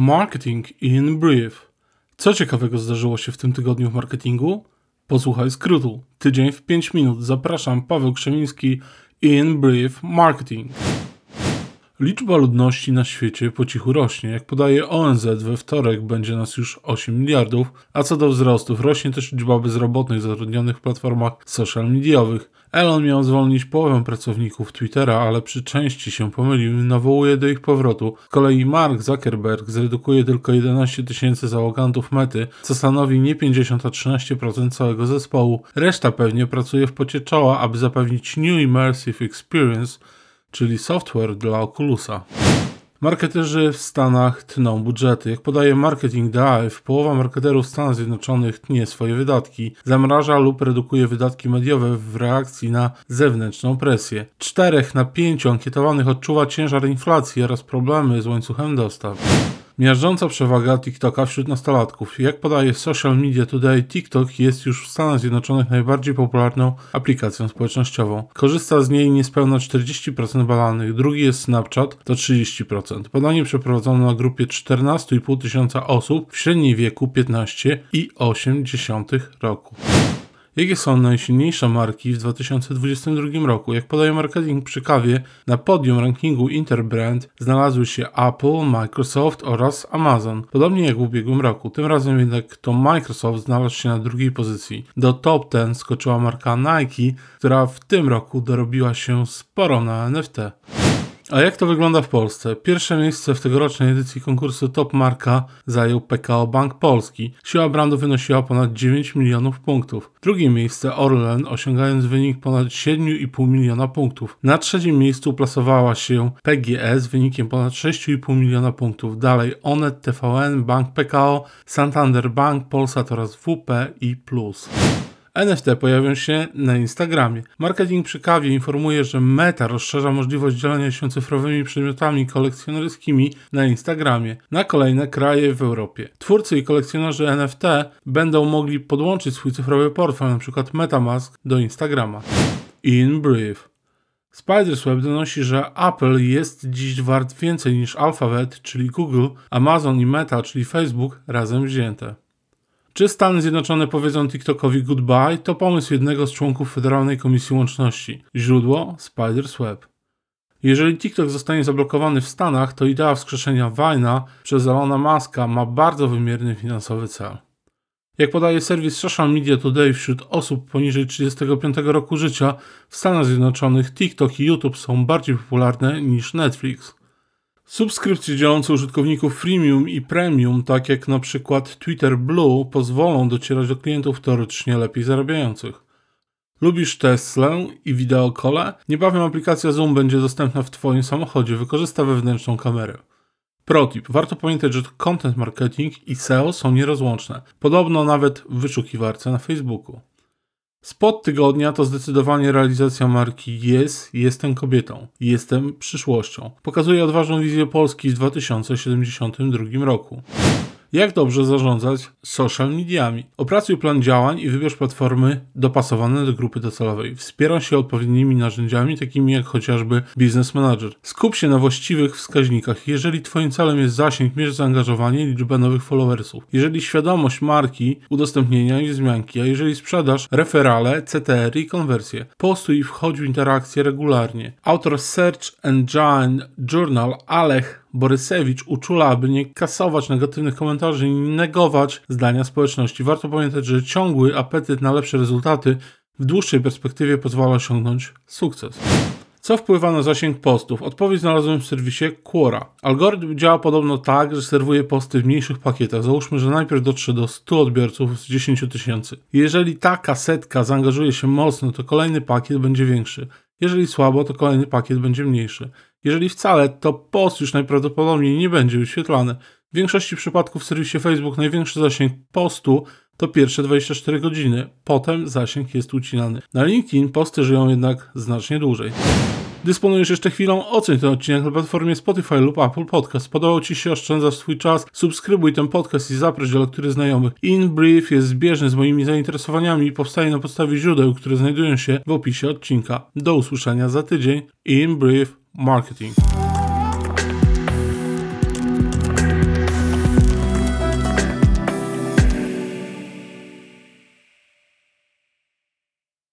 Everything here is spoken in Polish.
Marketing in Brief. Co ciekawego zdarzyło się w tym tygodniu w marketingu? Posłuchaj skrótu. Tydzień w 5 minut. Zapraszam, Paweł Krzemiński in Brief Marketing. Liczba ludności na świecie po cichu rośnie. Jak podaje ONZ, we wtorek będzie nas już 8 miliardów, a co do wzrostów, rośnie też liczba bezrobotnych zatrudnionych w platformach social mediowych. Elon miał zwolnić połowę pracowników Twittera, ale przy części się pomylił i nawołuje do ich powrotu. Z kolei Mark Zuckerberg zredukuje tylko 11 tysięcy załogantów mety, co stanowi nie 50, a 13% całego zespołu. Reszta pewnie pracuje w pocie czoła, aby zapewnić New Immersive Experience, czyli software dla Oculusa. Marketerzy w Stanach tną budżety. Jak podaje Marketing Dive, połowa marketerów w Stanach Zjednoczonych tnie swoje wydatki, zamraża lub redukuje wydatki mediowe w reakcji na zewnętrzną presję. Czterech na pięciu ankietowanych odczuwa ciężar inflacji oraz problemy z łańcuchem dostaw. Miażdżąca przewaga TikToka wśród nastolatków. Jak podaje Social Media Today, TikTok jest już w Stanach Zjednoczonych najbardziej popularną aplikacją społecznościową. Korzysta z niej niespełna 40% badanych, drugi jest Snapchat, to 30%. Badanie przeprowadzono na grupie 14,5 tysiąca osób w średniej wieku 15,8 roku. Jakie są najsilniejsze marki w 2022 roku? Jak podaje marketing przy kawie, na podium rankingu Interbrand znalazły się Apple, Microsoft oraz Amazon. Podobnie jak w ubiegłym roku. Tym razem jednak to Microsoft znalazł się na drugiej pozycji. Do top 10 skoczyła marka Nike, która w tym roku dorobiła się sporo na NFT. A jak to wygląda w Polsce? Pierwsze miejsce w tegorocznej edycji konkursu Top Marka zajął PKO Bank Polski. Siła brandu wynosiła ponad 9 milionów punktów. Drugie miejsce Orlen, osiągając wynik ponad 7,5 miliona punktów. Na trzecim miejscu plasowała się PGS z wynikiem ponad 6,5 miliona punktów. Dalej Onet, TVN, Bank PKO, Santander Bank, Polsat oraz WP i Plus. NFT pojawią się na Instagramie. Marketing przy kawie informuje, że Meta rozszerza możliwość dzielenia się cyfrowymi przedmiotami kolekcjonerskimi na Instagramie na kolejne kraje w Europie. Twórcy i kolekcjonerzy NFT będą mogli podłączyć swój cyfrowy portfel, np. MetaMask, do Instagrama. In brief. Spidersweb donosi, że Apple jest dziś wart więcej niż Alphabet, czyli Google, Amazon i Meta, czyli Facebook, razem wzięte. Czy Stany Zjednoczone powiedzą TikTokowi goodbye, to pomysł jednego z członków Federalnej Komisji Łączności. Źródło Spider's Web. Jeżeli TikTok zostanie zablokowany w Stanach, to idea wskrzeszenia Vine'a przez Elona Muska ma bardzo wymierny finansowy cel. Jak podaje serwis Social Media Today, wśród osób poniżej 35 roku życia w Stanach Zjednoczonych TikTok i YouTube są bardziej popularne niż Netflix. Subskrypcje działające użytkowników freemium i premium, tak jak na przykład Twitter Blue, pozwolą docierać do klientów teoretycznie lepiej zarabiających. Lubisz Teslę i wideokole? Niebawem aplikacja Zoom będzie dostępna w Twoim samochodzie. Wykorzysta wewnętrzną kamerę. Protip. Warto pamiętać, że content marketing i SEO są nierozłączne. Podobno nawet w wyszukiwarce na Facebooku. Spot tygodnia to zdecydowanie realizacja marki Jest, jestem kobietą, jestem przyszłością. Pokazuje odważną wizję Polski w 2072 roku. Jak dobrze zarządzać social mediami? Opracuj plan działań i wybierz platformy dopasowane do grupy docelowej. Wspieraj się odpowiednimi narzędziami, takimi jak chociażby Business Manager. Skup się na właściwych wskaźnikach. Jeżeli Twoim celem jest zasięg, mierz zaangażowanie i liczbę nowych followersów. Jeżeli świadomość marki, udostępnienia i wzmianki, a jeżeli sprzedaż, referale, CTR i konwersje. Postuj i wchodź w interakcje regularnie. Autor Search Engine Journal Alech Borysewicz uczula, aby nie kasować negatywnych komentarzy i negować zdania społeczności. Warto pamiętać, że ciągły apetyt na lepsze rezultaty w dłuższej perspektywie pozwala osiągnąć sukces. Co wpływa na zasięg postów? Odpowiedź znalazłem w serwisie Quora. Algorytm działa podobno tak, że serwuje posty w mniejszych pakietach. Załóżmy, że najpierw dotrze do 100 odbiorców z 10 tysięcy. Jeżeli ta kasetka zaangażuje się mocno, to kolejny pakiet będzie większy. Jeżeli słabo, to kolejny pakiet będzie mniejszy. Jeżeli wcale, to post już najprawdopodobniej nie będzie wyświetlany. W większości przypadków w serwisie Facebook największy zasięg postu to pierwsze 24 godziny, potem zasięg jest ucinany. Na LinkedIn posty żyją jednak znacznie dłużej. Dysponujesz jeszcze chwilą, oceń ten odcinek na platformie Spotify lub Apple Podcast. Podobał Ci się, oszczędzasz swój czas, subskrybuj ten podcast i zaproś do lektury znajomych. In Brief jest zbieżny z moimi zainteresowaniami i powstaje na podstawie źródeł, które znajdują się w opisie odcinka. Do usłyszenia za tydzień. In Brief marketing.